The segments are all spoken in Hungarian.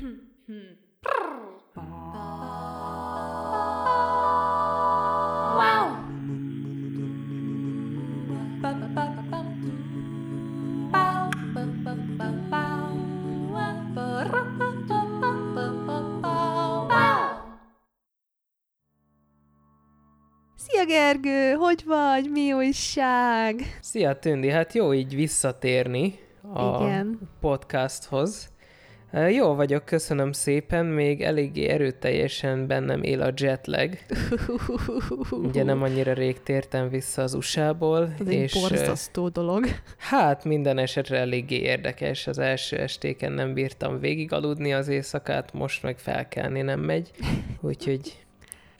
Szia Gergő, hogy vagy? Mi újság? Szia Tündi, hát jó így visszatérni a Igen. podcasthoz. Jó vagyok, köszönöm szépen, még eléggé erőteljesen bennem él a jetlag. Ugye nem annyira rég tértem vissza az USA-ból. Ez és egy borzasztó dolog. Hát minden esetre eléggé érdekes. Az első estéken nem bírtam végig aludni az éjszakát, most meg felkelni nem megy. Úgyhogy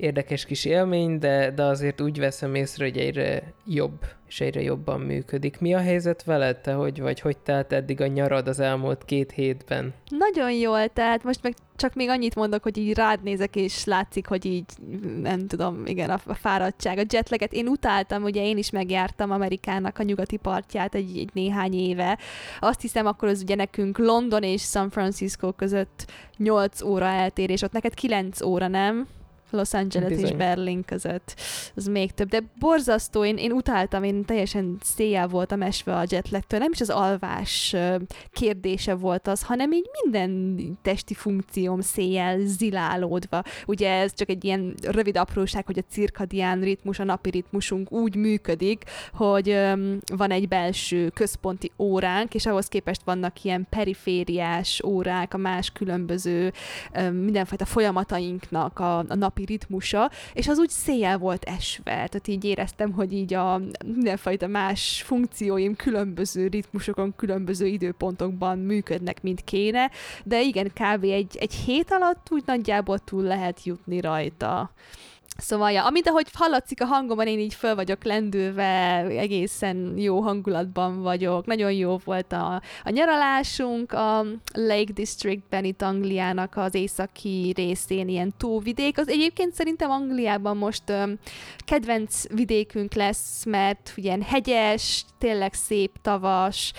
érdekes kis élmény, de, de azért úgy veszem észre, hogy egyre jobb és egyre jobban működik. Mi a helyzet veled, te hogy vagy? Hogy telt eddig a nyarad az elmúlt két hétben? Nagyon jól, tehát most meg csak még annyit mondok, hogy így rád nézek, és látszik, hogy így nem tudom, igen, a, fáradtság, a jetleget. Én utáltam, ugye én is megjártam Amerikának a nyugati partját egy, egy néhány éve. Azt hiszem, akkor az ugye nekünk London és San Francisco között 8 óra eltérés, ott neked 9 óra, nem? Los Angeles Bizony. és Berlin között. Az még több, de borzasztó, én, én utáltam, én teljesen széjjel voltam esve a jetlagtől, nem is az alvás kérdése volt az, hanem így minden testi funkcióm széjjel zilálódva. Ugye ez csak egy ilyen rövid apróság, hogy a cirkadián ritmus, a napi ritmusunk úgy működik, hogy van egy belső központi óránk, és ahhoz képest vannak ilyen perifériás órák, a más különböző mindenfajta folyamatainknak a, a napi napi ritmusa, és az úgy széjjel volt esve, tehát így éreztem, hogy így a mindenfajta más funkcióim különböző ritmusokon, különböző időpontokban működnek, mint kéne, de igen, kb. egy, egy hét alatt úgy nagyjából túl lehet jutni rajta. Szóval, ja, amit ahogy hallatszik a hangomban, én így föl vagyok lendülve, egészen jó hangulatban vagyok. Nagyon jó volt a, a nyaralásunk a Lake Districtben, itt Angliának az északi részén, ilyen tóvidék. Az egyébként szerintem Angliában most ö, kedvenc vidékünk lesz, mert ugye hegyes, tényleg szép tavas,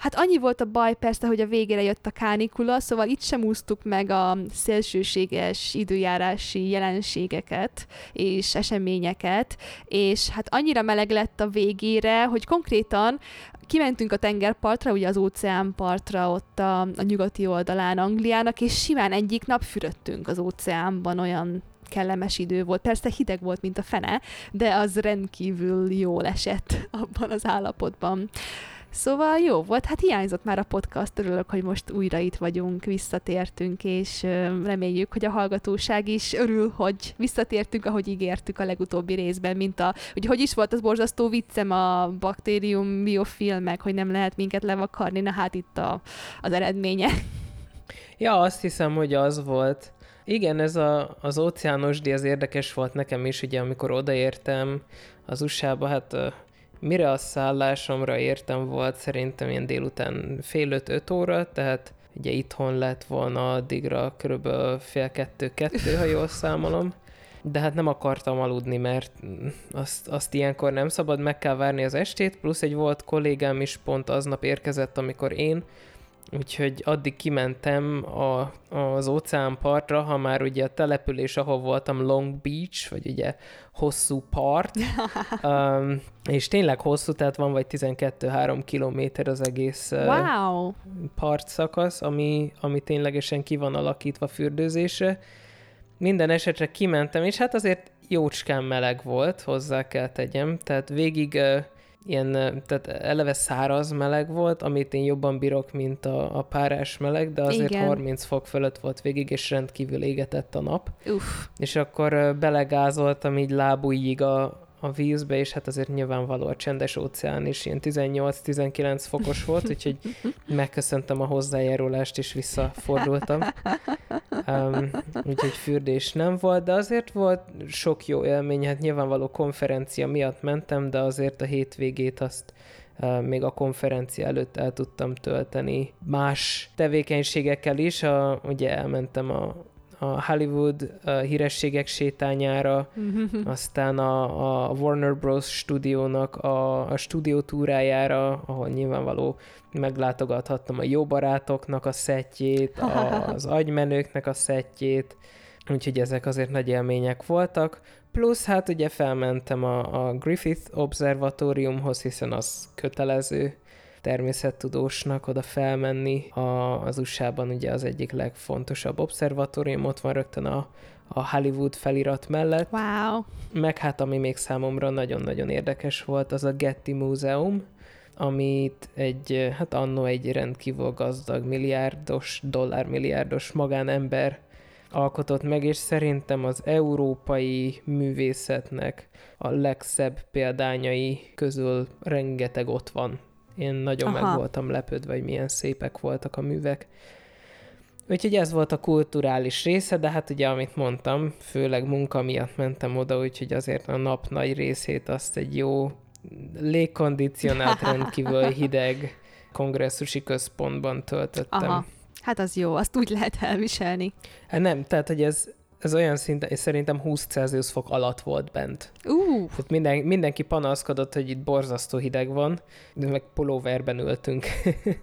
Hát annyi volt a baj persze, hogy a végére jött a kánikula, szóval itt sem úsztuk meg a szélsőséges időjárási jelenségeket és eseményeket, és hát annyira meleg lett a végére, hogy konkrétan kimentünk a tengerpartra, ugye az óceánpartra ott a, a nyugati oldalán Angliának, és simán egyik nap fürödtünk az óceánban, olyan kellemes idő volt. Persze hideg volt, mint a fene, de az rendkívül jól esett abban az állapotban. Szóval jó volt, hát hiányzott már a podcast, örülök, hogy most újra itt vagyunk, visszatértünk, és reméljük, hogy a hallgatóság is örül, hogy visszatértünk, ahogy ígértük a legutóbbi részben, mint a, hogy hogy is volt az borzasztó viccem a baktérium biofilmek, hogy nem lehet minket levakarni, na hát itt a, az eredménye. Ja, azt hiszem, hogy az volt. Igen, ez a, az óceánosdi, az érdekes volt nekem is, ugye amikor odaértem az USA-ba, hát Mire a szállásomra értem volt szerintem ilyen délután fél öt-öt óra, tehát ugye itthon lett volna addigra körülbelül fél kettő-kettő, ha jól számolom. De hát nem akartam aludni, mert azt, azt ilyenkor nem szabad, meg kell várni az estét, plusz egy volt kollégám is pont aznap érkezett, amikor én Úgyhogy addig kimentem a, az óceánpartra, ha már ugye a település, ahol voltam, Long Beach, vagy ugye hosszú part, um, és tényleg hosszú, tehát van vagy 12-3 kilométer az egész wow. uh, partszakasz, ami, ami ténylegesen ki van alakítva fürdőzésre. Minden esetre kimentem, és hát azért jócskán meleg volt, hozzá kell tegyem, tehát végig uh, ilyen, tehát eleve száraz meleg volt, amit én jobban bírok, mint a, a párás meleg, de azért Igen. 30 fok fölött volt végig, és rendkívül égetett a nap. Uff. És akkor belegázoltam így lábújig a, a vízbe, és hát azért nyilvánvaló a csendes óceán is ilyen 18-19 fokos volt, úgyhogy megköszöntem a hozzájárulást, és visszafordultam. Um, úgyhogy fürdés nem volt, de azért volt sok jó élmény, hát nyilvánvaló konferencia miatt mentem, de azért a hétvégét azt uh, még a konferencia előtt el tudtam tölteni más tevékenységekkel is. A, ugye elmentem a a Hollywood a hírességek sétányára, aztán a, a Warner Bros. stúdiónak a, a stúdió túrájára, ahol nyilvánvaló meglátogathattam a jó barátoknak a szettjét, az agymenőknek a szettjét, úgyhogy ezek azért nagy élmények voltak. Plusz hát ugye felmentem a, a Griffith Observatóriumhoz, hiszen az kötelező természettudósnak oda felmenni. A, az USA-ban ugye az egyik legfontosabb obszervatórium, ott van rögtön a, a Hollywood felirat mellett. Wow. Meg hát ami még számomra nagyon-nagyon érdekes volt, az a Getty Múzeum, amit egy, hát annó egy rendkívül gazdag milliárdos, dollármilliárdos magánember alkotott meg, és szerintem az európai művészetnek a legszebb példányai közül rengeteg ott van. Én nagyon Aha. meg voltam lepődve, hogy milyen szépek voltak a művek. Úgyhogy ez volt a kulturális része, de hát ugye, amit mondtam, főleg munka miatt mentem oda, úgyhogy azért a nap nagy részét azt egy jó légkondicionált, rendkívül hideg kongresszusi központban töltöttem. Aha. Hát az jó, azt úgy lehet elviselni. Hát nem, tehát hogy ez, ez olyan szinten, és szerintem 20 Celsius fok alatt volt bent. Uh. Tehát minden, mindenki panaszkodott, hogy itt borzasztó hideg van, de meg pulóverben ültünk.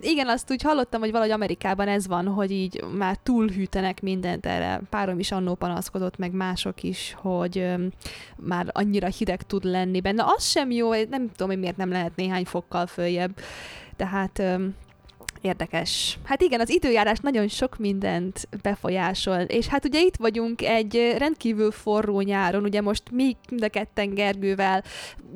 Igen, azt úgy hallottam, hogy valahogy Amerikában ez van, hogy így már túlhűtenek mindent erre. Párom is annó panaszkodott, meg mások is, hogy öm, már annyira hideg tud lenni benne. Az sem jó, nem tudom, hogy miért nem lehet néhány fokkal följebb. Tehát öm, Érdekes. Hát igen, az időjárás nagyon sok mindent befolyásol, és hát ugye itt vagyunk egy rendkívül forró nyáron, ugye most mi mind a ketten Gergővel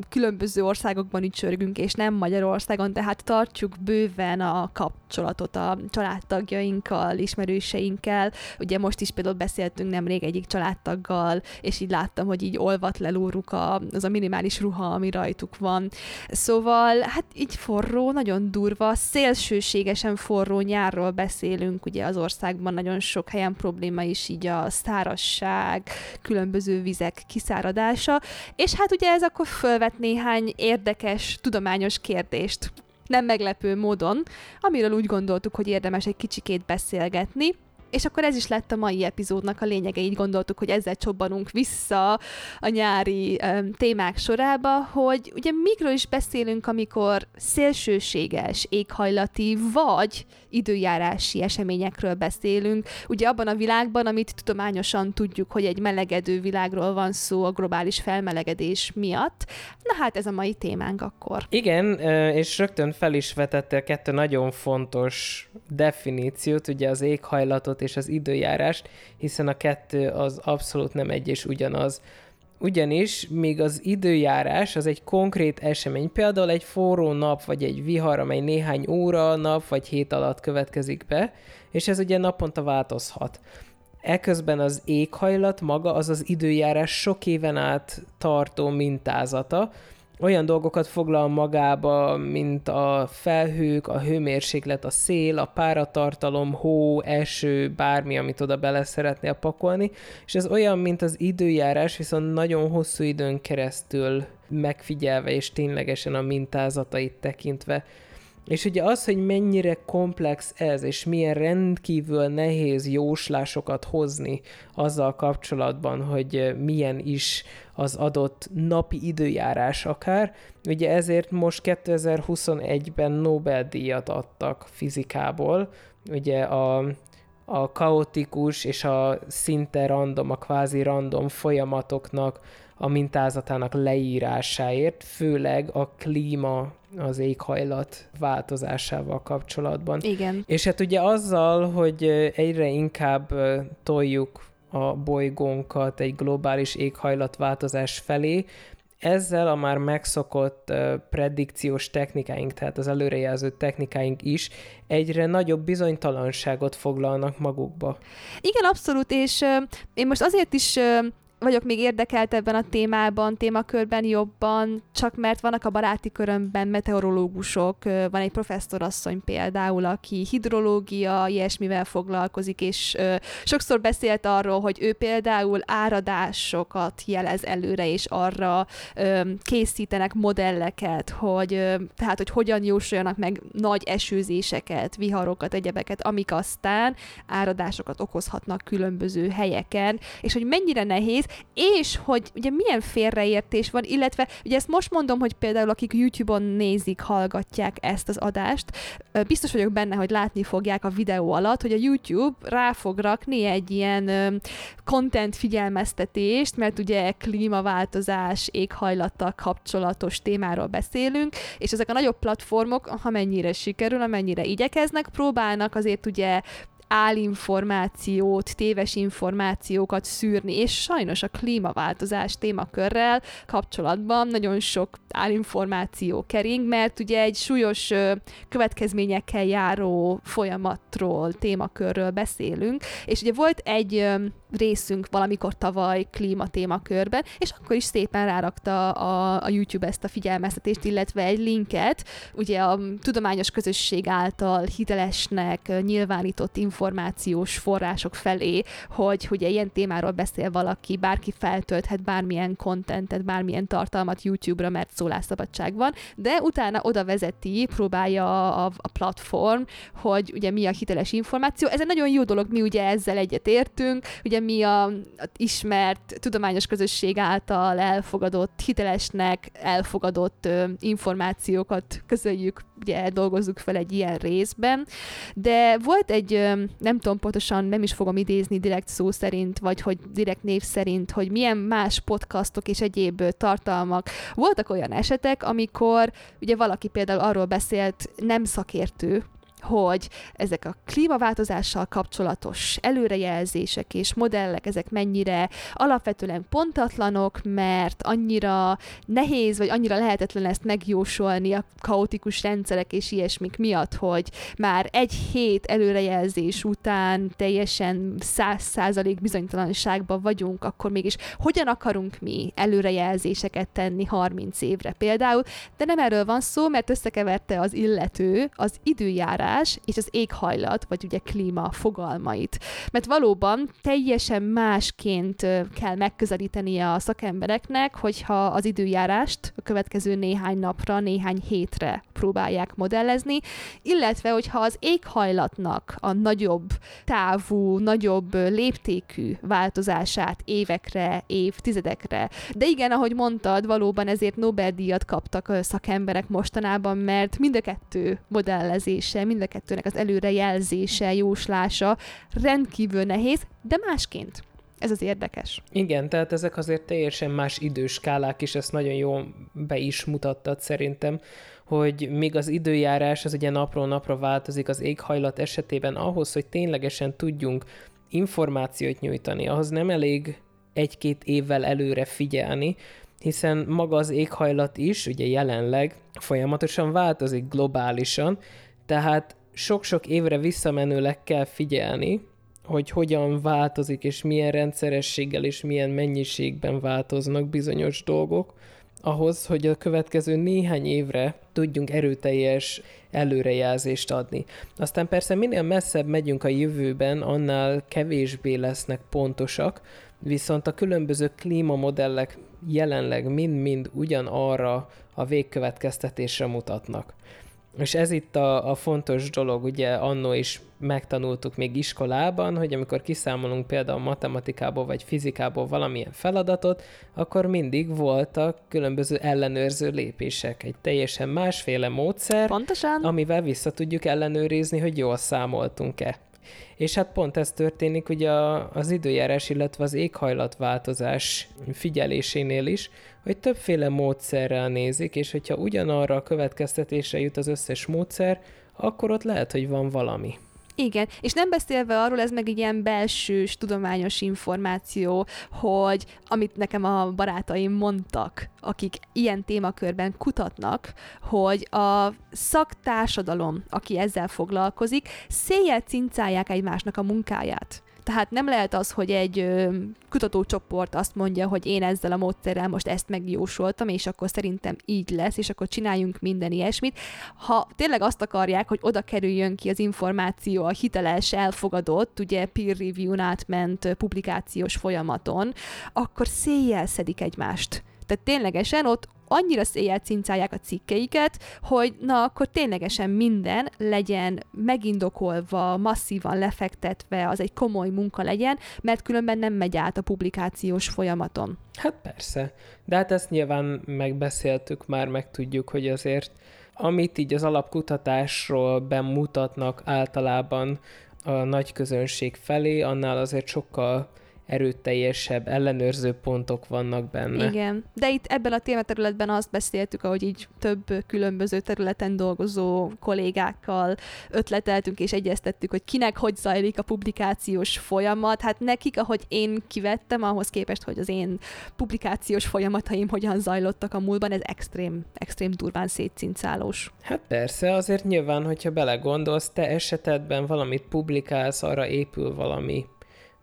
különböző országokban ücsörgünk, és nem Magyarországon, tehát tartjuk bőven a kapcsolatot a családtagjainkkal, ismerőseinkkel. Ugye most is például beszéltünk nemrég egyik családtaggal, és így láttam, hogy így olvat le a, az a minimális ruha, ami rajtuk van. Szóval, hát így forró, nagyon durva, szélsőséges teljesen forró nyárról beszélünk, ugye az országban nagyon sok helyen probléma is így a szárasság, különböző vizek kiszáradása, és hát ugye ez akkor fölvet néhány érdekes, tudományos kérdést, nem meglepő módon, amiről úgy gondoltuk, hogy érdemes egy kicsikét beszélgetni. És akkor ez is lett a mai epizódnak a lényege, így gondoltuk, hogy ezzel csobbanunk vissza a nyári um, témák sorába, hogy ugye mikről is beszélünk, amikor szélsőséges, éghajlati vagy időjárási eseményekről beszélünk. Ugye abban a világban, amit tudományosan tudjuk, hogy egy melegedő világról van szó a globális felmelegedés miatt. Na hát ez a mai témánk akkor. Igen, és rögtön fel is vetette kettő nagyon fontos definíciót, ugye az éghajlatot és az időjárást, hiszen a kettő az abszolút nem egy és ugyanaz. Ugyanis még az időjárás az egy konkrét esemény, például egy forró nap, vagy egy vihar, amely néhány óra, nap vagy hét alatt következik be, és ez ugye naponta változhat. Eközben az éghajlat maga az az időjárás sok éven át tartó mintázata, olyan dolgokat foglal magába, mint a felhők, a hőmérséklet, a szél, a páratartalom, hó, eső, bármi, amit oda bele szeretnél pakolni, és ez olyan, mint az időjárás, viszont nagyon hosszú időn keresztül megfigyelve és ténylegesen a mintázatait tekintve és ugye az, hogy mennyire komplex ez, és milyen rendkívül nehéz jóslásokat hozni azzal kapcsolatban, hogy milyen is az adott napi időjárás akár, ugye ezért most 2021-ben Nobel-díjat adtak fizikából, ugye a, a kaotikus és a szinte random, a kvázi random folyamatoknak a mintázatának leírásáért, főleg a klíma az éghajlat változásával kapcsolatban. Igen. És hát ugye azzal, hogy egyre inkább toljuk a bolygónkat egy globális éghajlatváltozás felé, ezzel a már megszokott predikciós technikáink, tehát az előrejelző technikáink is egyre nagyobb bizonytalanságot foglalnak magukba. Igen, abszolút, és én most azért is vagyok még érdekelt ebben a témában, témakörben jobban, csak mert vannak a baráti körömben meteorológusok, van egy professzorasszony például, aki hidrológia, ilyesmivel foglalkozik, és sokszor beszélt arról, hogy ő például áradásokat jelez előre, és arra készítenek modelleket, hogy tehát, hogy hogyan jósoljanak meg nagy esőzéseket, viharokat, egyebeket, amik aztán áradásokat okozhatnak különböző helyeken, és hogy mennyire nehéz, és hogy ugye milyen félreértés van, illetve ugye ezt most mondom, hogy például akik YouTube-on nézik, hallgatják ezt az adást, biztos vagyok benne, hogy látni fogják a videó alatt, hogy a YouTube rá fog rakni egy ilyen content figyelmeztetést, mert ugye klímaváltozás, éghajlattal kapcsolatos témáról beszélünk, és ezek a nagyobb platformok, ha mennyire sikerül, amennyire igyekeznek, próbálnak azért ugye álinformációt, téves információkat szűrni, és sajnos a klímaváltozás témakörrel kapcsolatban nagyon sok álinformáció kering, mert ugye egy súlyos következményekkel járó folyamatról, témakörről beszélünk, és ugye volt egy részünk valamikor tavaly klíma témakörben, és akkor is szépen rárakta a, a YouTube ezt a figyelmeztetést, illetve egy linket, ugye a tudományos közösség által hitelesnek nyilvánított információs források felé, hogy ugye ilyen témáról beszél valaki, bárki feltölthet bármilyen kontentet, bármilyen tartalmat YouTube-ra, mert szólásszabadság van, de utána oda vezeti, próbálja a, a platform, hogy ugye mi a hiteles információ. Ez egy nagyon jó dolog, mi ugye ezzel egyetértünk, ugye mi a, a ismert tudományos közösség által elfogadott, hitelesnek elfogadott ö, információkat közöljük, ugye dolgozzuk fel egy ilyen részben, de volt egy, nem tudom pontosan, nem is fogom idézni direkt szó szerint, vagy hogy direkt név szerint, hogy milyen más podcastok és egyéb tartalmak. Voltak olyan esetek, amikor ugye valaki például arról beszélt, nem szakértő, hogy ezek a klímaváltozással kapcsolatos előrejelzések és modellek, ezek mennyire alapvetően pontatlanok, mert annyira nehéz, vagy annyira lehetetlen ezt megjósolni a kaotikus rendszerek és ilyesmik miatt, hogy már egy hét előrejelzés után teljesen száz százalék bizonytalanságban vagyunk, akkor mégis hogyan akarunk mi előrejelzéseket tenni 30 évre például, de nem erről van szó, mert összekeverte az illető az időjárás változás és az éghajlat, vagy ugye klíma fogalmait. Mert valóban teljesen másként kell megközelítenie a szakembereknek, hogyha az időjárást a következő néhány napra, néhány hétre próbálják modellezni, illetve hogyha az éghajlatnak a nagyobb távú, nagyobb léptékű változását évekre, évtizedekre. De igen, ahogy mondtad, valóban ezért Nobel-díjat kaptak szakemberek mostanában, mert mind a kettő modellezése, mind a kettőnek az előrejelzése, jóslása rendkívül nehéz, de másként. Ez az érdekes. Igen, tehát ezek azért teljesen más időskálák is, ezt nagyon jól be is mutattad szerintem, hogy még az időjárás az ugye napról napra változik az éghajlat esetében, ahhoz, hogy ténylegesen tudjunk információt nyújtani, ahhoz nem elég egy-két évvel előre figyelni, hiszen maga az éghajlat is ugye jelenleg folyamatosan változik globálisan, tehát sok-sok évre visszamenőleg kell figyelni, hogy hogyan változik, és milyen rendszerességgel és milyen mennyiségben változnak bizonyos dolgok, ahhoz, hogy a következő néhány évre tudjunk erőteljes előrejelzést adni. Aztán persze minél messzebb megyünk a jövőben, annál kevésbé lesznek pontosak, viszont a különböző klímamodellek jelenleg mind-mind ugyanarra a végkövetkeztetésre mutatnak. És ez itt a, a fontos dolog, ugye annó is megtanultuk még iskolában, hogy amikor kiszámolunk például matematikából vagy fizikából valamilyen feladatot, akkor mindig voltak különböző ellenőrző lépések. Egy teljesen másféle módszer, Pontosan. amivel vissza tudjuk ellenőrizni, hogy jól számoltunk-e. És hát pont ez történik ugye az időjárás, illetve az éghajlatváltozás figyelésénél is, hogy többféle módszerrel nézik, és hogyha ugyanarra a következtetésre jut az összes módszer, akkor ott lehet, hogy van valami. Igen, és nem beszélve arról, ez meg egy ilyen belsős, tudományos információ, hogy amit nekem a barátaim mondtak akik ilyen témakörben kutatnak, hogy a szaktársadalom, aki ezzel foglalkozik, széjjel cincálják egymásnak a munkáját. Tehát nem lehet az, hogy egy kutatócsoport azt mondja, hogy én ezzel a módszerrel most ezt megjósoltam, és akkor szerintem így lesz, és akkor csináljunk minden ilyesmit. Ha tényleg azt akarják, hogy oda kerüljön ki az információ a hiteles, elfogadott, ugye peer review-n átment publikációs folyamaton, akkor széjjel szedik egymást. Tehát ténylegesen ott annyira széjjel cincálják a cikkeiket, hogy na akkor ténylegesen minden legyen megindokolva, masszívan lefektetve, az egy komoly munka legyen, mert különben nem megy át a publikációs folyamaton. Hát persze, de hát ezt nyilván megbeszéltük már, meg tudjuk, hogy azért amit így az alapkutatásról bemutatnak általában a nagy közönség felé, annál azért sokkal erőteljesebb ellenőrző pontok vannak benne. Igen, de itt ebben a tématerületben azt beszéltük, ahogy így több különböző területen dolgozó kollégákkal ötleteltünk és egyeztettük, hogy kinek hogy zajlik a publikációs folyamat. Hát nekik, ahogy én kivettem, ahhoz képest, hogy az én publikációs folyamataim hogyan zajlottak a múltban, ez extrém, extrém durván szétcincálós. Hát persze, azért nyilván, hogyha belegondolsz, te esetedben valamit publikálsz, arra épül valami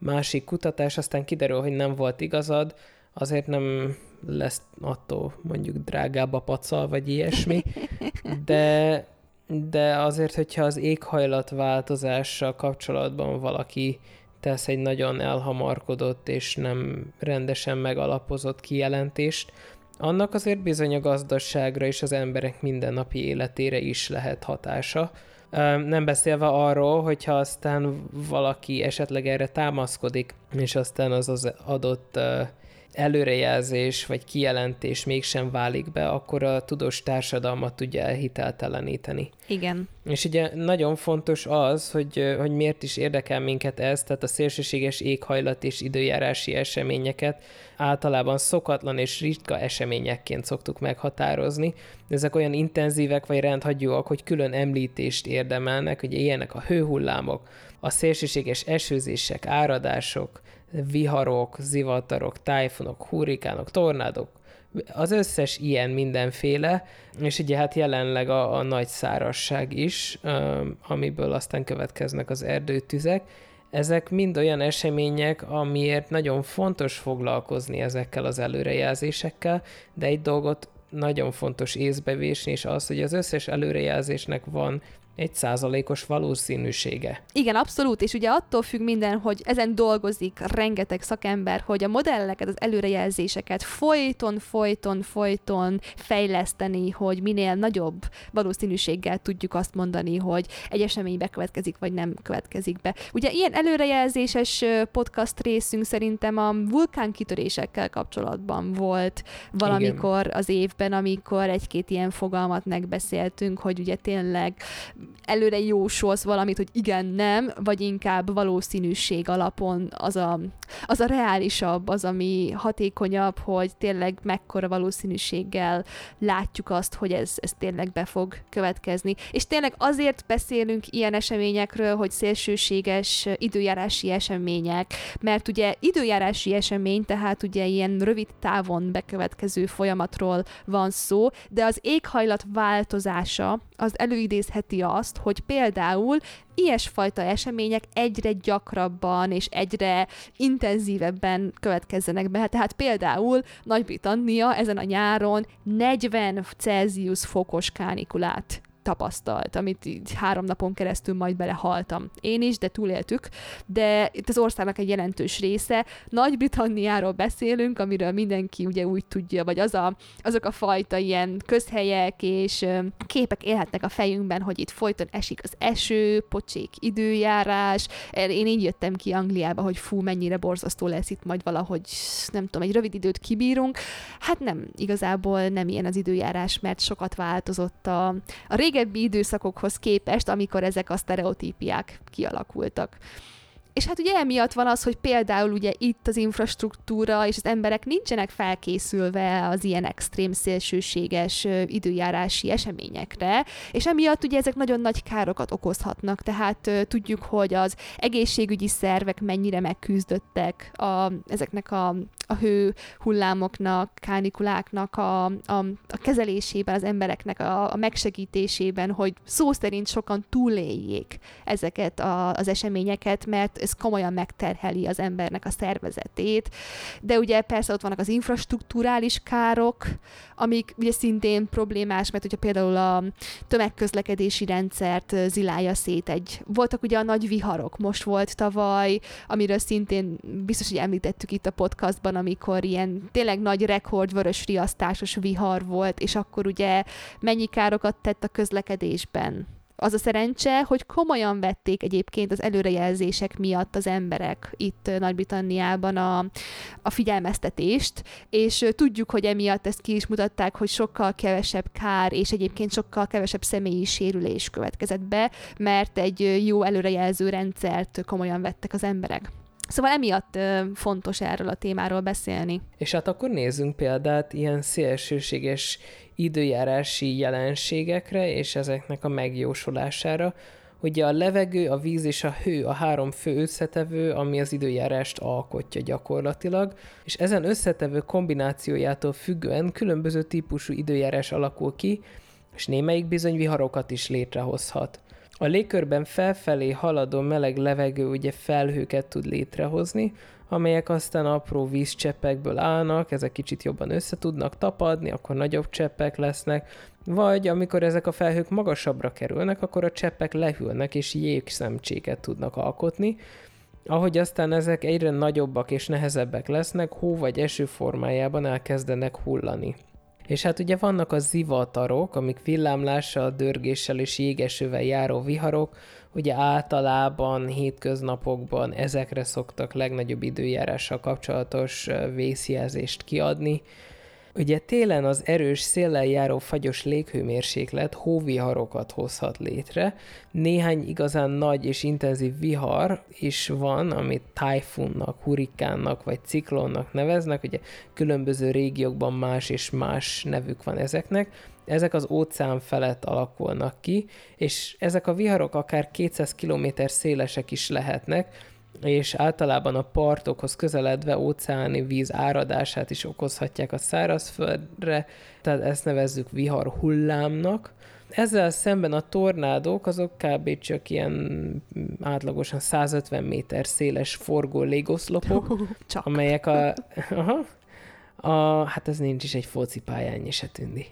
másik kutatás, aztán kiderül, hogy nem volt igazad, azért nem lesz attól mondjuk drágább a pacal, vagy ilyesmi, de, de azért, hogyha az éghajlat változással kapcsolatban valaki tesz egy nagyon elhamarkodott és nem rendesen megalapozott kijelentést, annak azért bizony a gazdaságra és az emberek mindennapi életére is lehet hatása. Nem beszélve arról, hogyha aztán valaki esetleg erre támaszkodik, és aztán az az adott előrejelzés vagy kijelentés mégsem válik be, akkor a tudós társadalmat tudja elhitelteleníteni. Igen. És ugye nagyon fontos az, hogy, hogy miért is érdekel minket ez, tehát a szélsőséges éghajlat és időjárási eseményeket általában szokatlan és ritka eseményekként szoktuk meghatározni. Ezek olyan intenzívek vagy rendhagyóak, hogy külön említést érdemelnek, hogy ilyenek a hőhullámok, a szélsőséges esőzések, áradások, viharok, zivatarok, tájfunok, hurrikánok, tornádok, az összes ilyen mindenféle, és ugye hát jelenleg a, a nagy szárasság is, amiből aztán következnek az erdőtüzek, ezek mind olyan események, amiért nagyon fontos foglalkozni ezekkel az előrejelzésekkel, de egy dolgot nagyon fontos észbevésni, és az, hogy az összes előrejelzésnek van egy százalékos valószínűsége. Igen, abszolút, és ugye attól függ minden, hogy ezen dolgozik rengeteg szakember, hogy a modelleket, az előrejelzéseket folyton, folyton, folyton fejleszteni, hogy minél nagyobb valószínűséggel tudjuk azt mondani, hogy egy esemény bekövetkezik, vagy nem következik be. Ugye ilyen előrejelzéses podcast részünk szerintem a vulkánkitörésekkel kapcsolatban volt valamikor Igen. az évben, amikor egy-két ilyen fogalmat megbeszéltünk, hogy ugye tényleg előre jósolsz valamit, hogy igen, nem, vagy inkább valószínűség alapon az a, az a reálisabb, az, ami hatékonyabb, hogy tényleg mekkora valószínűséggel látjuk azt, hogy ez, ez tényleg be fog következni. És tényleg azért beszélünk ilyen eseményekről, hogy szélsőséges időjárási események, mert ugye időjárási esemény, tehát ugye ilyen rövid távon bekövetkező folyamatról van szó, de az éghajlat változása az előidézheti azt, hogy például ilyesfajta események egyre gyakrabban és egyre intenzívebben következzenek be. Tehát például Nagy-Britannia ezen a nyáron 40 Celsius fokos kánikulát tapasztalt, amit így három napon keresztül majd belehaltam. Én is, de túléltük, de itt az országnak egy jelentős része. Nagy-Britanniáról beszélünk, amiről mindenki ugye úgy tudja, vagy az a, azok a fajta ilyen közhelyek és képek élhetnek a fejünkben, hogy itt folyton esik az eső, pocsék időjárás. Én így jöttem ki Angliába, hogy fú, mennyire borzasztó lesz itt majd valahogy, nem tudom, egy rövid időt kibírunk. Hát nem, igazából nem ilyen az időjárás, mert sokat változott a, a régebbi időszakokhoz képest, amikor ezek a sztereotípiák kialakultak. És hát ugye emiatt van az, hogy például ugye itt az infrastruktúra és az emberek nincsenek felkészülve az ilyen extrém szélsőséges időjárási eseményekre, és emiatt ugye ezek nagyon nagy károkat okozhatnak, tehát tudjuk, hogy az egészségügyi szervek mennyire megküzdöttek a, ezeknek a, a hő hullámoknak, kánikuláknak a, a, a kezelésében, az embereknek a, a megsegítésében, hogy szó szerint sokan túléljék ezeket a, az eseményeket, mert ez komolyan megterheli az embernek a szervezetét. De ugye persze ott vannak az infrastruktúrális károk, amik ugye szintén problémás, mert hogyha például a tömegközlekedési rendszert zilálja szét egy... Voltak ugye a nagy viharok, most volt tavaly, amiről szintén biztos, hogy említettük itt a podcastban, amikor ilyen tényleg nagy rekord vörös riasztásos vihar volt, és akkor ugye mennyi károkat tett a közlekedésben az a szerencse, hogy komolyan vették egyébként az előrejelzések miatt az emberek itt Nagy-Britanniában a, a figyelmeztetést, és tudjuk, hogy emiatt ezt ki is mutatták, hogy sokkal kevesebb kár, és egyébként sokkal kevesebb személyi sérülés következett be, mert egy jó előrejelző rendszert komolyan vettek az emberek. Szóval emiatt fontos erről a témáról beszélni. És hát akkor nézzünk példát ilyen szélsőséges időjárási jelenségekre és ezeknek a megjósolására. Ugye a levegő, a víz és a hő a három fő összetevő, ami az időjárást alkotja gyakorlatilag, és ezen összetevő kombinációjától függően különböző típusú időjárás alakul ki, és némelyik bizony viharokat is létrehozhat. A légkörben felfelé haladó meleg levegő ugye felhőket tud létrehozni, amelyek aztán apró vízcseppekből állnak, ezek kicsit jobban össze tudnak tapadni, akkor nagyobb cseppek lesznek, vagy amikor ezek a felhők magasabbra kerülnek, akkor a cseppek lehűlnek és jégszemcséket tudnak alkotni, ahogy aztán ezek egyre nagyobbak és nehezebbek lesznek, hó vagy eső formájában elkezdenek hullani. És hát ugye vannak a zivatarok, amik villámlással, dörgéssel és jégesővel járó viharok, ugye általában hétköznapokban ezekre szoktak legnagyobb időjárással kapcsolatos vészjelzést kiadni, Ugye télen az erős széllel járó fagyos léghőmérséklet hóviharokat hozhat létre. Néhány igazán nagy és intenzív vihar is van, amit tájfunnak, hurikánnak vagy ciklonnak neveznek. Ugye különböző régiókban más és más nevük van ezeknek. Ezek az óceán felett alakulnak ki, és ezek a viharok akár 200 km szélesek is lehetnek, és általában a partokhoz közeledve óceáni víz áradását is okozhatják a szárazföldre, tehát ezt nevezzük vihar hullámnak. Ezzel szemben a tornádók azok kb. csak ilyen átlagosan 150 méter széles forgó légoszlopok, csak. amelyek a... Aha, a, hát ez nincs is egy focipályán, se tűndi.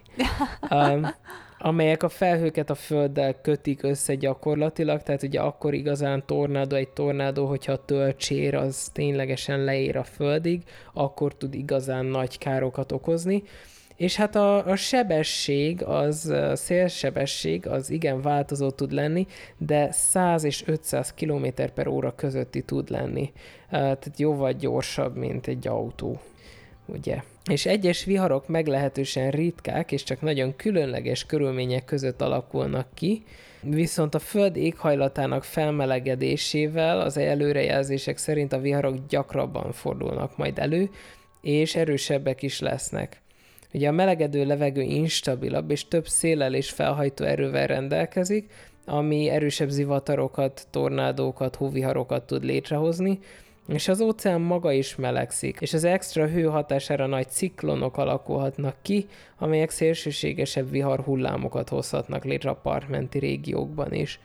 Um, amelyek a felhőket a földdel kötik össze gyakorlatilag, tehát ugye akkor igazán tornádó egy tornádó, hogyha a tölcsér az ténylegesen leér a földig, akkor tud igazán nagy károkat okozni. És hát a, a sebesség, az a szélsebesség az igen változó tud lenni, de 100 és 500 km per óra közötti tud lenni. Tehát jóval gyorsabb, mint egy autó ugye? És egyes viharok meglehetősen ritkák, és csak nagyon különleges körülmények között alakulnak ki, viszont a Föld éghajlatának felmelegedésével az előrejelzések szerint a viharok gyakrabban fordulnak majd elő, és erősebbek is lesznek. Ugye a melegedő levegő instabilabb, és több szélel és felhajtó erővel rendelkezik, ami erősebb zivatarokat, tornádókat, hóviharokat tud létrehozni, és az óceán maga is melegszik, és az extra hő hatására nagy ciklonok alakulhatnak ki, amelyek szélsőségesebb viharhullámokat hozhatnak létre a partmenti régiókban is.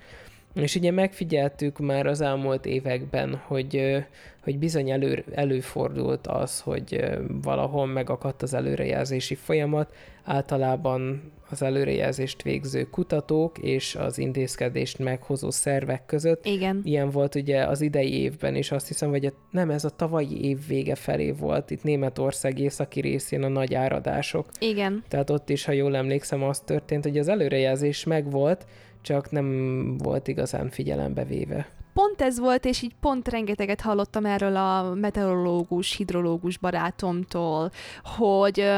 És ugye megfigyeltük már az elmúlt években, hogy, hogy bizony elő, előfordult az, hogy valahol megakadt az előrejelzési folyamat, általában az előrejelzést végző kutatók és az intézkedést meghozó szervek között. Igen. Ilyen volt ugye az idei évben, és azt hiszem, hogy nem, ez a tavalyi év vége felé volt, itt Németország északi részén a nagy áradások. Igen. Tehát ott is, ha jól emlékszem, az történt, hogy az előrejelzés megvolt, csak nem volt igazán figyelembe véve. Pont ez volt, és így pont rengeteget hallottam erről a meteorológus, hidrológus barátomtól, hogy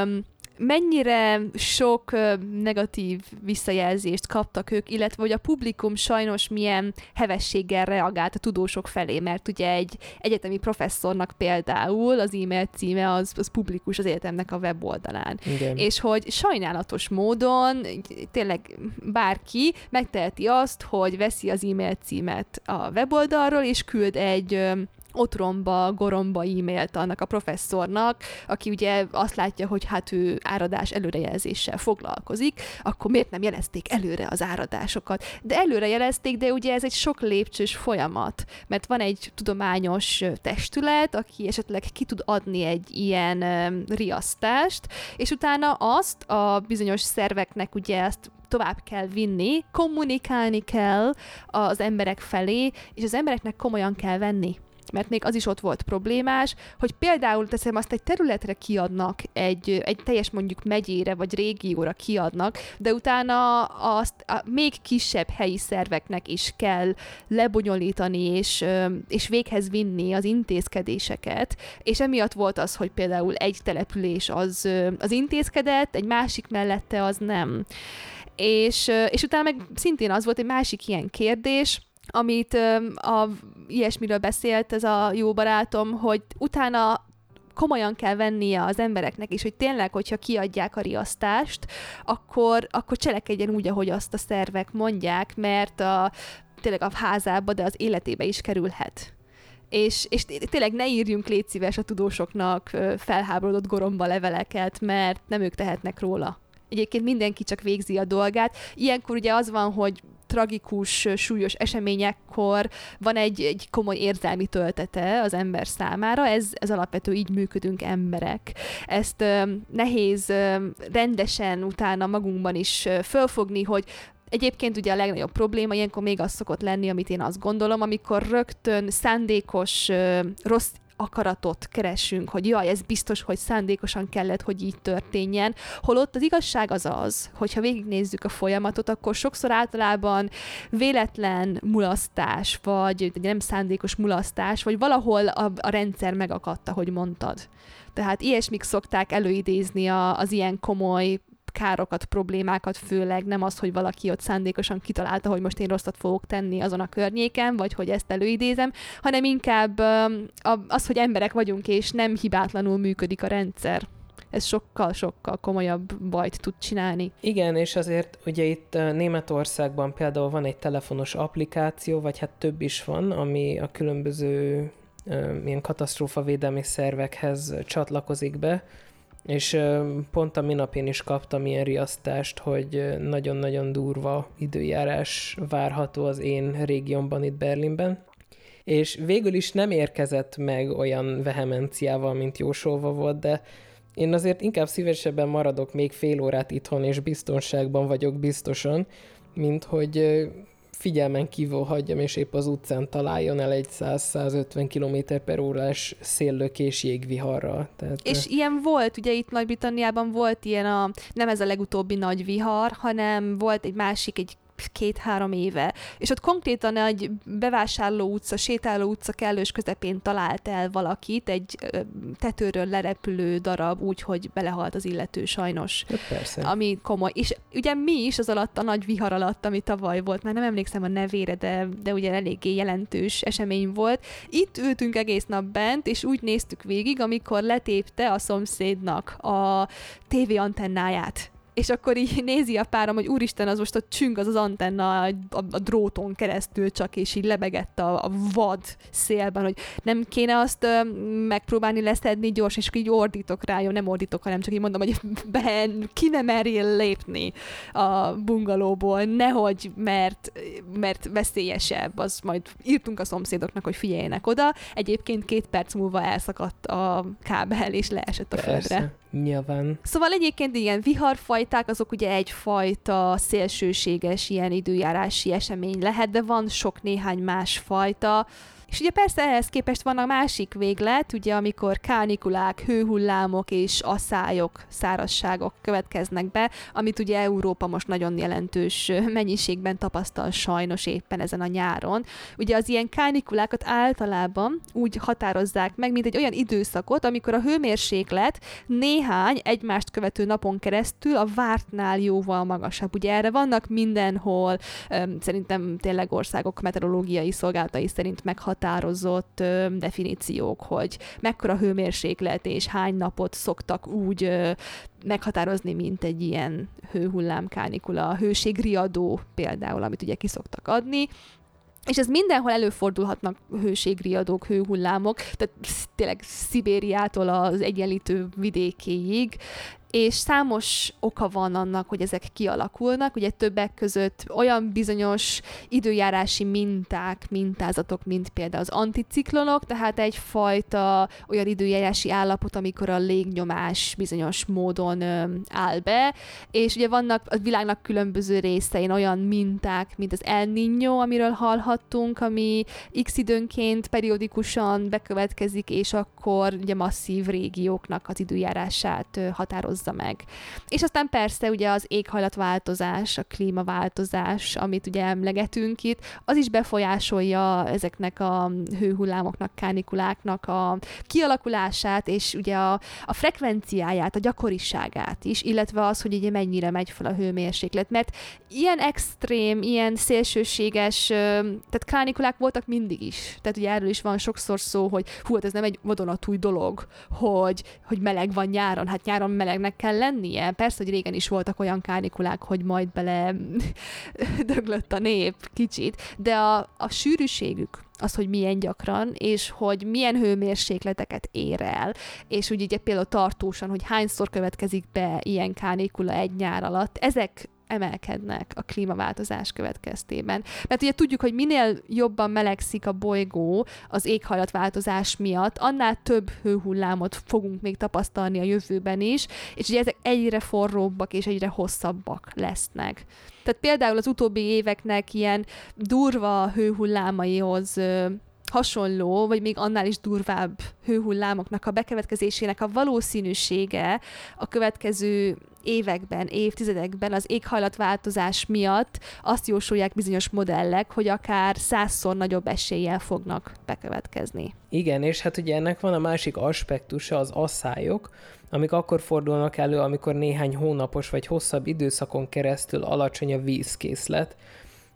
mennyire sok negatív visszajelzést kaptak ők, illetve hogy a publikum sajnos milyen hevességgel reagált a tudósok felé, mert ugye egy egyetemi professzornak például az e-mail címe az, az publikus az egyetemnek a weboldalán. Igen. És hogy sajnálatos módon tényleg bárki megteheti azt, hogy veszi az e-mail címet a weboldalról, és küld egy otromba, goromba e-mailt annak a professzornak, aki ugye azt látja, hogy hát ő áradás előrejelzéssel foglalkozik, akkor miért nem jelezték előre az áradásokat? De előre jelezték, de ugye ez egy sok lépcsős folyamat, mert van egy tudományos testület, aki esetleg ki tud adni egy ilyen riasztást, és utána azt a bizonyos szerveknek ugye ezt tovább kell vinni, kommunikálni kell az emberek felé, és az embereknek komolyan kell venni mert még az is ott volt problémás, hogy például teszem azt egy területre kiadnak, egy, egy teljes mondjuk megyére vagy régióra kiadnak, de utána azt a még kisebb helyi szerveknek is kell lebonyolítani és, és véghez vinni az intézkedéseket, és emiatt volt az, hogy például egy település az, az intézkedett, egy másik mellette az nem. És, és utána meg szintén az volt egy másik ilyen kérdés, amit a, ilyesmiről beszélt ez a jó barátom, hogy utána komolyan kell vennie az embereknek, és hogy tényleg, hogyha kiadják a riasztást, akkor, akkor cselekedjen úgy, ahogy azt a szervek mondják, mert a, tényleg a házába, de az életébe is kerülhet. És, és tényleg ne írjunk légy szíves a tudósoknak felháborodott goromba leveleket, mert nem ők tehetnek róla. Egyébként mindenki csak végzi a dolgát. Ilyenkor ugye az van, hogy tragikus, súlyos eseményekkor van egy, egy komoly érzelmi töltete az ember számára, ez, ez alapvető, így működünk emberek. Ezt ö, nehéz ö, rendesen utána magunkban is ö, fölfogni, hogy Egyébként ugye a legnagyobb probléma ilyenkor még az szokott lenni, amit én azt gondolom, amikor rögtön szándékos rossz akaratot keresünk, hogy jaj, ez biztos, hogy szándékosan kellett, hogy így történjen. Holott az igazság az az, hogyha végignézzük a folyamatot, akkor sokszor általában véletlen mulasztás, vagy nem szándékos mulasztás, vagy valahol a, a rendszer megakadta, hogy mondtad. Tehát ilyesmik szokták előidézni a, az ilyen komoly károkat, problémákat, főleg nem az, hogy valaki ott szándékosan kitalálta, hogy most én rosszat fogok tenni azon a környéken, vagy hogy ezt előidézem, hanem inkább az, hogy emberek vagyunk, és nem hibátlanul működik a rendszer ez sokkal-sokkal komolyabb bajt tud csinálni. Igen, és azért ugye itt Németországban például van egy telefonos applikáció, vagy hát több is van, ami a különböző ilyen katasztrófavédelmi szervekhez csatlakozik be, és pont a minap én is kaptam ilyen riasztást, hogy nagyon-nagyon durva időjárás várható az én régiómban itt Berlinben. És végül is nem érkezett meg olyan vehemenciával, mint jósolva volt, de én azért inkább szívesebben maradok még fél órát itthon, és biztonságban vagyok biztosan, mint hogy figyelmen kívül hagyjam, és épp az utcán találjon el egy 100-150 km per órás széllökés jégviharra. Tehát, és ilyen volt, ugye itt Nagy-Britanniában volt ilyen a, nem ez a legutóbbi nagy vihar, hanem volt egy másik, egy két-három éve, és ott konkrétan egy bevásárló utca, sétáló utca kellős közepén talált el valakit, egy tetőről lerepülő darab, úgy, hogy belehalt az illető sajnos. Ja, persze. Ami komoly. És ugye mi is az alatt, a nagy vihar alatt, ami tavaly volt, már nem emlékszem a nevére, de, de ugye eléggé jelentős esemény volt. Itt ültünk egész nap bent, és úgy néztük végig, amikor letépte a szomszédnak a tévéantennáját és akkor így nézi a párom, hogy úristen, az most a csüng az az antenna a, a, a dróton keresztül csak, és így lebegett a, a vad szélben, hogy nem kéne azt ö, megpróbálni leszedni gyors, és így ordítok rá, jó, nem ordítok, hanem csak így mondom, hogy ben, ki ne merjél lépni a bungalóból, nehogy, mert, mert veszélyesebb, az majd írtunk a szomszédoknak, hogy figyeljenek oda. Egyébként két perc múlva elszakadt a kábel, és leesett a Persze. földre. Nyilván. Szóval egyébként ilyen viharfajták, azok ugye egyfajta szélsőséges ilyen időjárási esemény lehet, de van sok néhány más fajta, És ugye persze ehhez képest van a másik véglet, ugye amikor kánikulák, hőhullámok és asszályok, szárasságok következnek be, amit ugye Európa most nagyon jelentős mennyiségben tapasztal sajnos éppen ezen a nyáron. Ugye az ilyen kánikulákat általában úgy határozzák meg, mint egy olyan időszakot, amikor a hőmérséklet néhány egymást követő napon keresztül a vártnál jóval magasabb. Ugye erre vannak mindenhol, szerintem tényleg országok meteorológiai szolgálatai szerint meghatározott definíciók, hogy mekkora hőmérséklet és hány napot szoktak úgy meghatározni, mint egy ilyen hőhullám kánikula, hőségriadó például, amit ugye ki szoktak adni, és ez mindenhol előfordulhatnak hőségriadók, hőhullámok, tehát tényleg Szibériától az egyenlítő vidékéig, és számos oka van annak, hogy ezek kialakulnak, ugye többek között olyan bizonyos időjárási minták, mintázatok, mint például az anticiklonok, tehát egyfajta olyan időjárási állapot, amikor a légnyomás bizonyos módon áll be, és ugye vannak a világnak különböző részein olyan minták, mint az El Niño, amiről hallhattunk, ami x időnként periódikusan bekövetkezik, és akkor ugye masszív régióknak az időjárását határozza határozza meg. És aztán persze ugye az éghajlatváltozás, a klímaváltozás, amit ugye emlegetünk itt, az is befolyásolja ezeknek a hőhullámoknak, kánikuláknak a kialakulását, és ugye a, a frekvenciáját, a gyakoriságát is, illetve az, hogy ugye mennyire megy fel a hőmérséklet, mert ilyen extrém, ilyen szélsőséges, tehát kánikulák voltak mindig is. Tehát ugye erről is van sokszor szó, hogy hú, hát ez nem egy vadonatúj dolog, hogy, hogy meleg van nyáron. Hát nyáron melegnek kell lennie. Persze, hogy régen is voltak olyan kánikulák, hogy majd bele döglött a nép kicsit, de a, a sűrűségük, az, hogy milyen gyakran, és hogy milyen hőmérsékleteket ér el, és úgy ugye például tartósan, hogy hányszor következik be ilyen kánikula egy nyár alatt, ezek emelkednek a klímaváltozás következtében. Mert ugye tudjuk, hogy minél jobban melegszik a bolygó az éghajlatváltozás miatt, annál több hőhullámot fogunk még tapasztalni a jövőben is, és ugye ezek egyre forróbbak és egyre hosszabbak lesznek. Tehát például az utóbbi éveknek ilyen durva hőhullámaihoz hasonló, vagy még annál is durvább hőhullámoknak a bekövetkezésének a valószínűsége a következő években, évtizedekben az éghajlatváltozás miatt azt jósolják bizonyos modellek, hogy akár százszor nagyobb eséllyel fognak bekövetkezni. Igen, és hát ugye ennek van a másik aspektusa, az asszályok, amik akkor fordulnak elő, amikor néhány hónapos vagy hosszabb időszakon keresztül alacsony a vízkészlet,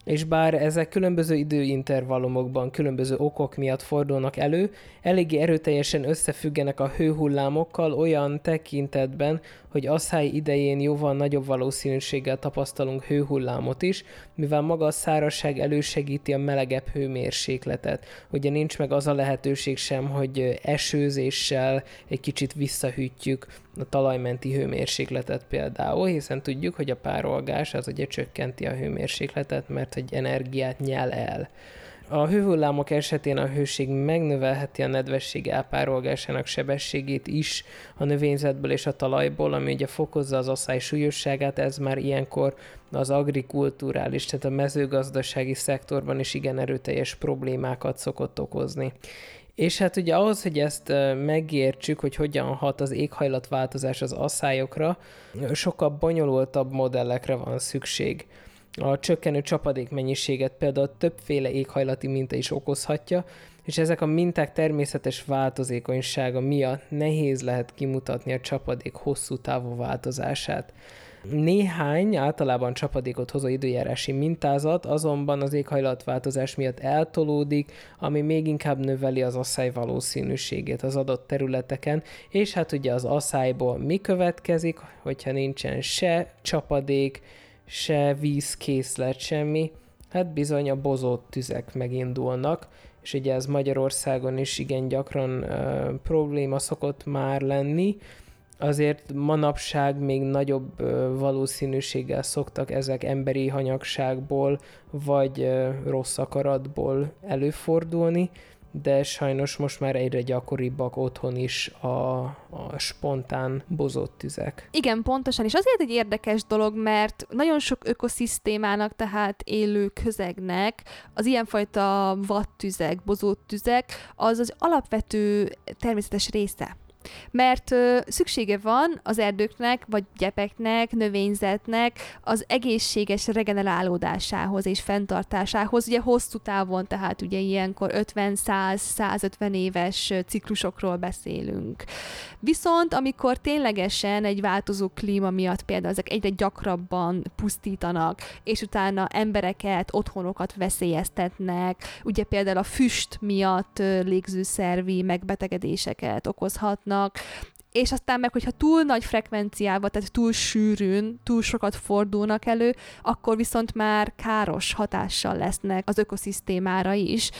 és bár ezek különböző időintervallumokban, különböző okok miatt fordulnak elő, eléggé erőteljesen összefüggenek a hőhullámokkal olyan tekintetben, hogy asszály idején jóval nagyobb valószínűséggel tapasztalunk hőhullámot is, mivel maga a szárazság elősegíti a melegebb hőmérsékletet. Ugye nincs meg az a lehetőség sem, hogy esőzéssel egy kicsit visszahűtjük a talajmenti hőmérsékletet például, hiszen tudjuk, hogy a párolgás az ugye csökkenti a hőmérsékletet, mert hogy energiát nyel el. A hőhullámok esetén a hőség megnövelheti a nedvesség elpárolgásának sebességét is a növényzetből és a talajból, ami ugye fokozza az asszály súlyosságát, ez már ilyenkor az agrikulturális, tehát a mezőgazdasági szektorban is igen erőteljes problémákat szokott okozni. És hát ugye ahhoz, hogy ezt megértsük, hogy hogyan hat az éghajlatváltozás az asszályokra, sokkal bonyolultabb modellekre van szükség. A csökkenő csapadék mennyiséget például többféle éghajlati minta is okozhatja, és ezek a minták természetes változékonysága miatt nehéz lehet kimutatni a csapadék hosszú távú változását. Néhány általában csapadékot hozó időjárási mintázat azonban az éghajlatváltozás miatt eltolódik, ami még inkább növeli az asszály valószínűségét az adott területeken, és hát ugye az asszályból mi következik, hogyha nincsen se csapadék, se vízkészlet, semmi, hát bizony a bozott tüzek megindulnak, és ugye ez Magyarországon is igen gyakran uh, probléma szokott már lenni, azért manapság még nagyobb valószínűséggel szoktak ezek emberi hanyagságból vagy rossz akaratból előfordulni, de sajnos most már egyre gyakoribbak otthon is a, a spontán bozott tüzek. Igen, pontosan, és azért egy érdekes dolog, mert nagyon sok ökoszisztémának, tehát élő közegnek az ilyenfajta vattüzek, bozott tüzek, az az alapvető természetes része mert ö, szüksége van az erdőknek, vagy gyepeknek, növényzetnek az egészséges regenerálódásához és fenntartásához, ugye hosszú távon, tehát ugye ilyenkor 50-100-150 éves ciklusokról beszélünk. Viszont amikor ténylegesen egy változó klíma miatt például ezek egyre gyakrabban pusztítanak, és utána embereket, otthonokat veszélyeztetnek, ugye például a füst miatt légzőszervi megbetegedéseket okozhatnak, vannak, és aztán meg, hogyha túl nagy frekvenciával, tehát túl sűrűn, túl sokat fordulnak elő, akkor viszont már káros hatással lesznek az ökoszisztémára is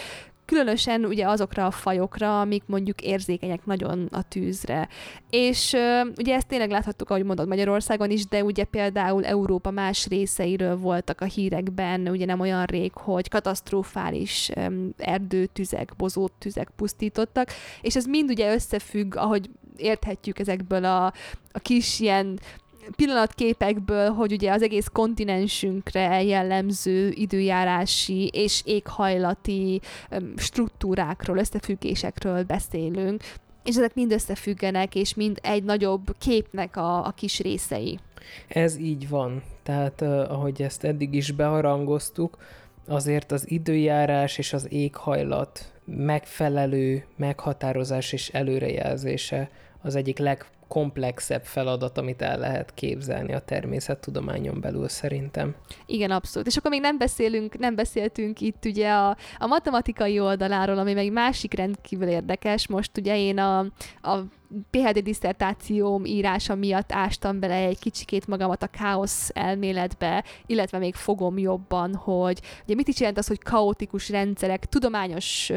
különösen ugye azokra a fajokra, amik mondjuk érzékenyek nagyon a tűzre. És ugye ezt tényleg láthattuk, ahogy mondod Magyarországon is, de ugye például Európa más részeiről voltak a hírekben, ugye nem olyan rég, hogy katasztrofális erdőtüzek, bozót tüzek pusztítottak, és ez mind ugye összefügg, ahogy érthetjük ezekből a, a kis ilyen pillanatképekből, hogy ugye az egész kontinensünkre jellemző időjárási és éghajlati struktúrákról, összefüggésekről beszélünk, és ezek mind összefüggenek, és mind egy nagyobb képnek a, a kis részei. Ez így van. Tehát, ahogy ezt eddig is beharangoztuk, azért az időjárás és az éghajlat megfelelő meghatározás és előrejelzése az egyik leg komplexebb feladat, amit el lehet képzelni a természettudományon belül szerintem. Igen, abszolút. És akkor még nem beszélünk, nem beszéltünk itt ugye a, a matematikai oldaláról, ami meg másik rendkívül érdekes. Most ugye én a, a PhD diszertációm írása miatt ástam bele egy kicsikét magamat a káosz elméletbe, illetve még fogom jobban, hogy ugye mit is jelent az, hogy kaotikus rendszerek tudományos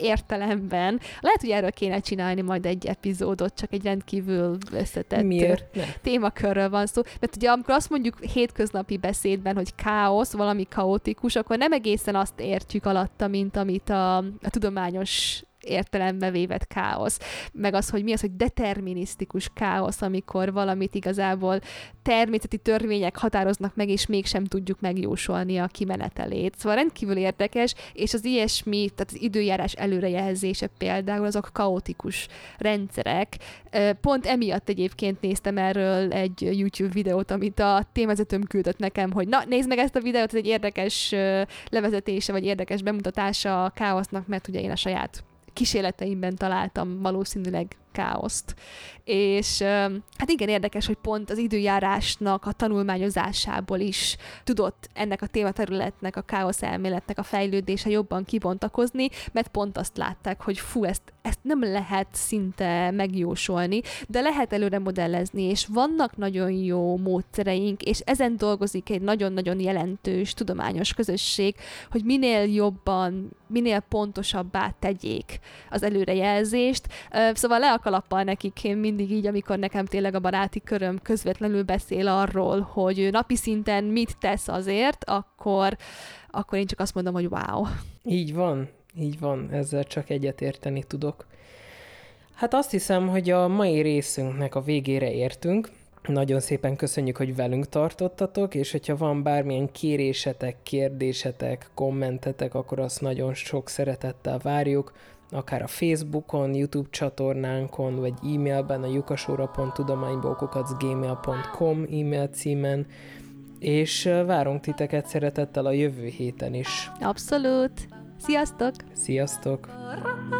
értelemben. Lehet, hogy erről kéne csinálni majd egy epizódot, csak egy rendkívül összetett Miért? Témakörről van szó. Mert ugye amikor azt mondjuk hétköznapi beszédben, hogy káosz, valami kaotikus, akkor nem egészen azt értjük alatta, mint amit a, a tudományos értelembe vévet káosz, meg az, hogy mi az, hogy determinisztikus káosz, amikor valamit igazából természeti törvények határoznak meg, és mégsem tudjuk megjósolni a kimenetelét. Szóval rendkívül érdekes, és az ilyesmi, tehát az időjárás előrejelzése például, azok kaotikus rendszerek. Pont emiatt egyébként néztem erről egy YouTube videót, amit a témazetőm küldött nekem, hogy na, nézd meg ezt a videót, ez egy érdekes levezetése, vagy érdekes bemutatása a káosznak, mert ugye én a saját kísérleteimben találtam valószínűleg káoszt. És hát igen, érdekes, hogy pont az időjárásnak a tanulmányozásából is tudott ennek a tématerületnek, a káosz elméletnek a fejlődése jobban kibontakozni, mert pont azt látták, hogy fú, ezt, ezt nem lehet szinte megjósolni, de lehet előre modellezni, és vannak nagyon jó módszereink, és ezen dolgozik egy nagyon-nagyon jelentős tudományos közösség, hogy minél jobban, minél pontosabbá tegyék az előrejelzést. Szóval le kalappal nekik, én mindig így, amikor nekem tényleg a baráti köröm közvetlenül beszél arról, hogy napi szinten mit tesz azért, akkor, akkor én csak azt mondom, hogy wow. Így van, így van, ezzel csak egyetérteni tudok. Hát azt hiszem, hogy a mai részünknek a végére értünk. Nagyon szépen köszönjük, hogy velünk tartottatok, és hogyha van bármilyen kérésetek, kérdésetek, kommentetek, akkor azt nagyon sok szeretettel várjuk akár a Facebookon, YouTube csatornánkon, vagy e-mailben a jukasóra.tudománybaokokacgmail.com e-mail címen, és várunk titeket szeretettel a jövő héten is. Abszolút! Sziasztok! Sziasztok! Sziasztok.